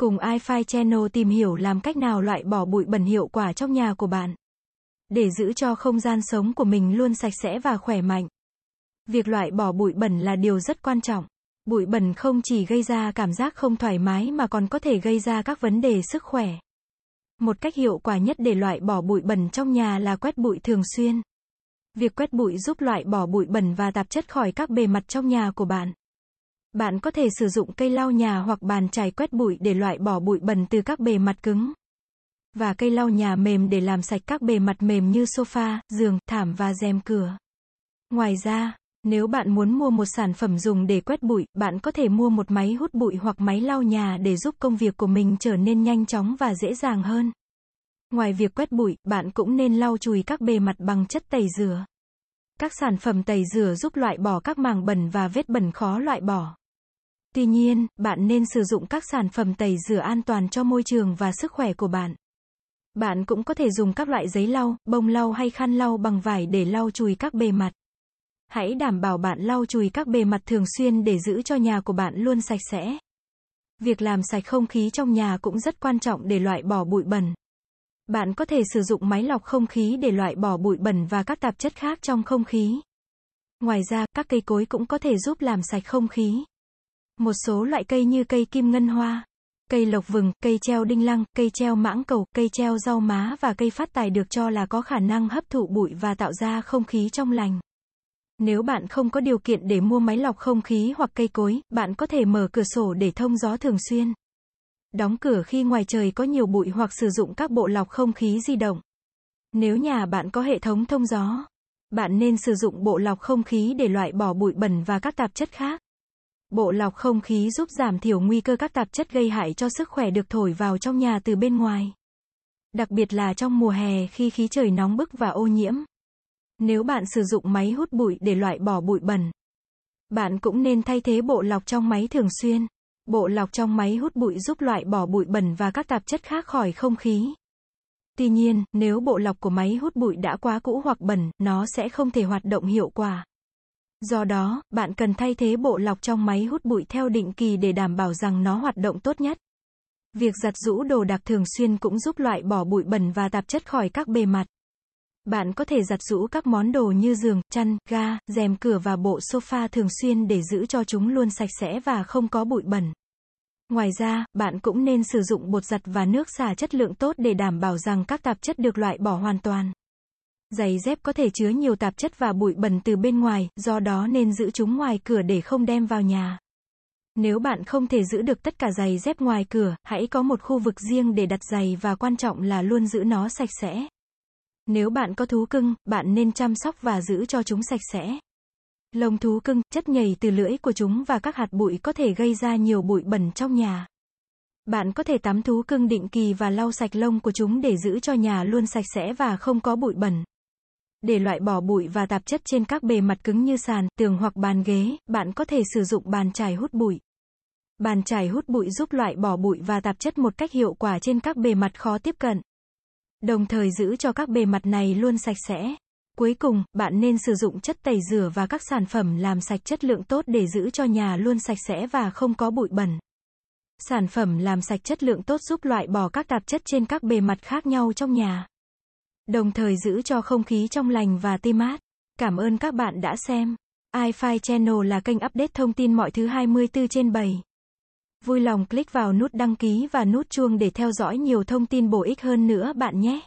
Cùng iFi Channel tìm hiểu làm cách nào loại bỏ bụi bẩn hiệu quả trong nhà của bạn. Để giữ cho không gian sống của mình luôn sạch sẽ và khỏe mạnh. Việc loại bỏ bụi bẩn là điều rất quan trọng. Bụi bẩn không chỉ gây ra cảm giác không thoải mái mà còn có thể gây ra các vấn đề sức khỏe. Một cách hiệu quả nhất để loại bỏ bụi bẩn trong nhà là quét bụi thường xuyên. Việc quét bụi giúp loại bỏ bụi bẩn và tạp chất khỏi các bề mặt trong nhà của bạn. Bạn có thể sử dụng cây lau nhà hoặc bàn chải quét bụi để loại bỏ bụi bẩn từ các bề mặt cứng. Và cây lau nhà mềm để làm sạch các bề mặt mềm như sofa, giường, thảm và rèm cửa. Ngoài ra, nếu bạn muốn mua một sản phẩm dùng để quét bụi, bạn có thể mua một máy hút bụi hoặc máy lau nhà để giúp công việc của mình trở nên nhanh chóng và dễ dàng hơn. Ngoài việc quét bụi, bạn cũng nên lau chùi các bề mặt bằng chất tẩy rửa. Các sản phẩm tẩy rửa giúp loại bỏ các màng bẩn và vết bẩn khó loại bỏ. Tuy nhiên, bạn nên sử dụng các sản phẩm tẩy rửa an toàn cho môi trường và sức khỏe của bạn. Bạn cũng có thể dùng các loại giấy lau, bông lau hay khăn lau bằng vải để lau chùi các bề mặt. Hãy đảm bảo bạn lau chùi các bề mặt thường xuyên để giữ cho nhà của bạn luôn sạch sẽ. Việc làm sạch không khí trong nhà cũng rất quan trọng để loại bỏ bụi bẩn. Bạn có thể sử dụng máy lọc không khí để loại bỏ bụi bẩn và các tạp chất khác trong không khí. Ngoài ra, các cây cối cũng có thể giúp làm sạch không khí. Một số loại cây như cây kim ngân hoa, cây lộc vừng, cây treo đinh lăng, cây treo mãng cầu, cây treo rau má và cây phát tài được cho là có khả năng hấp thụ bụi và tạo ra không khí trong lành. Nếu bạn không có điều kiện để mua máy lọc không khí hoặc cây cối, bạn có thể mở cửa sổ để thông gió thường xuyên. Đóng cửa khi ngoài trời có nhiều bụi hoặc sử dụng các bộ lọc không khí di động. Nếu nhà bạn có hệ thống thông gió, bạn nên sử dụng bộ lọc không khí để loại bỏ bụi bẩn và các tạp chất khác. Bộ lọc không khí giúp giảm thiểu nguy cơ các tạp chất gây hại cho sức khỏe được thổi vào trong nhà từ bên ngoài. Đặc biệt là trong mùa hè khi khí trời nóng bức và ô nhiễm. Nếu bạn sử dụng máy hút bụi để loại bỏ bụi bẩn, bạn cũng nên thay thế bộ lọc trong máy thường xuyên. Bộ lọc trong máy hút bụi giúp loại bỏ bụi bẩn và các tạp chất khác khỏi không khí. Tuy nhiên, nếu bộ lọc của máy hút bụi đã quá cũ hoặc bẩn, nó sẽ không thể hoạt động hiệu quả. Do đó, bạn cần thay thế bộ lọc trong máy hút bụi theo định kỳ để đảm bảo rằng nó hoạt động tốt nhất. Việc giặt rũ đồ đạc thường xuyên cũng giúp loại bỏ bụi bẩn và tạp chất khỏi các bề mặt. Bạn có thể giặt rũ các món đồ như giường, chăn, ga, rèm cửa và bộ sofa thường xuyên để giữ cho chúng luôn sạch sẽ và không có bụi bẩn. Ngoài ra, bạn cũng nên sử dụng bột giặt và nước xả chất lượng tốt để đảm bảo rằng các tạp chất được loại bỏ hoàn toàn. Giày dép có thể chứa nhiều tạp chất và bụi bẩn từ bên ngoài, do đó nên giữ chúng ngoài cửa để không đem vào nhà. Nếu bạn không thể giữ được tất cả giày dép ngoài cửa, hãy có một khu vực riêng để đặt giày và quan trọng là luôn giữ nó sạch sẽ. Nếu bạn có thú cưng, bạn nên chăm sóc và giữ cho chúng sạch sẽ. Lông thú cưng, chất nhầy từ lưỡi của chúng và các hạt bụi có thể gây ra nhiều bụi bẩn trong nhà. Bạn có thể tắm thú cưng định kỳ và lau sạch lông của chúng để giữ cho nhà luôn sạch sẽ và không có bụi bẩn. Để loại bỏ bụi và tạp chất trên các bề mặt cứng như sàn, tường hoặc bàn ghế, bạn có thể sử dụng bàn chải hút bụi. Bàn chải hút bụi giúp loại bỏ bụi và tạp chất một cách hiệu quả trên các bề mặt khó tiếp cận. Đồng thời giữ cho các bề mặt này luôn sạch sẽ. Cuối cùng, bạn nên sử dụng chất tẩy rửa và các sản phẩm làm sạch chất lượng tốt để giữ cho nhà luôn sạch sẽ và không có bụi bẩn. Sản phẩm làm sạch chất lượng tốt giúp loại bỏ các tạp chất trên các bề mặt khác nhau trong nhà. Đồng thời giữ cho không khí trong lành và tươi mát. Cảm ơn các bạn đã xem. iFi Channel là kênh update thông tin mọi thứ 24 trên 7. Vui lòng click vào nút đăng ký và nút chuông để theo dõi nhiều thông tin bổ ích hơn nữa bạn nhé.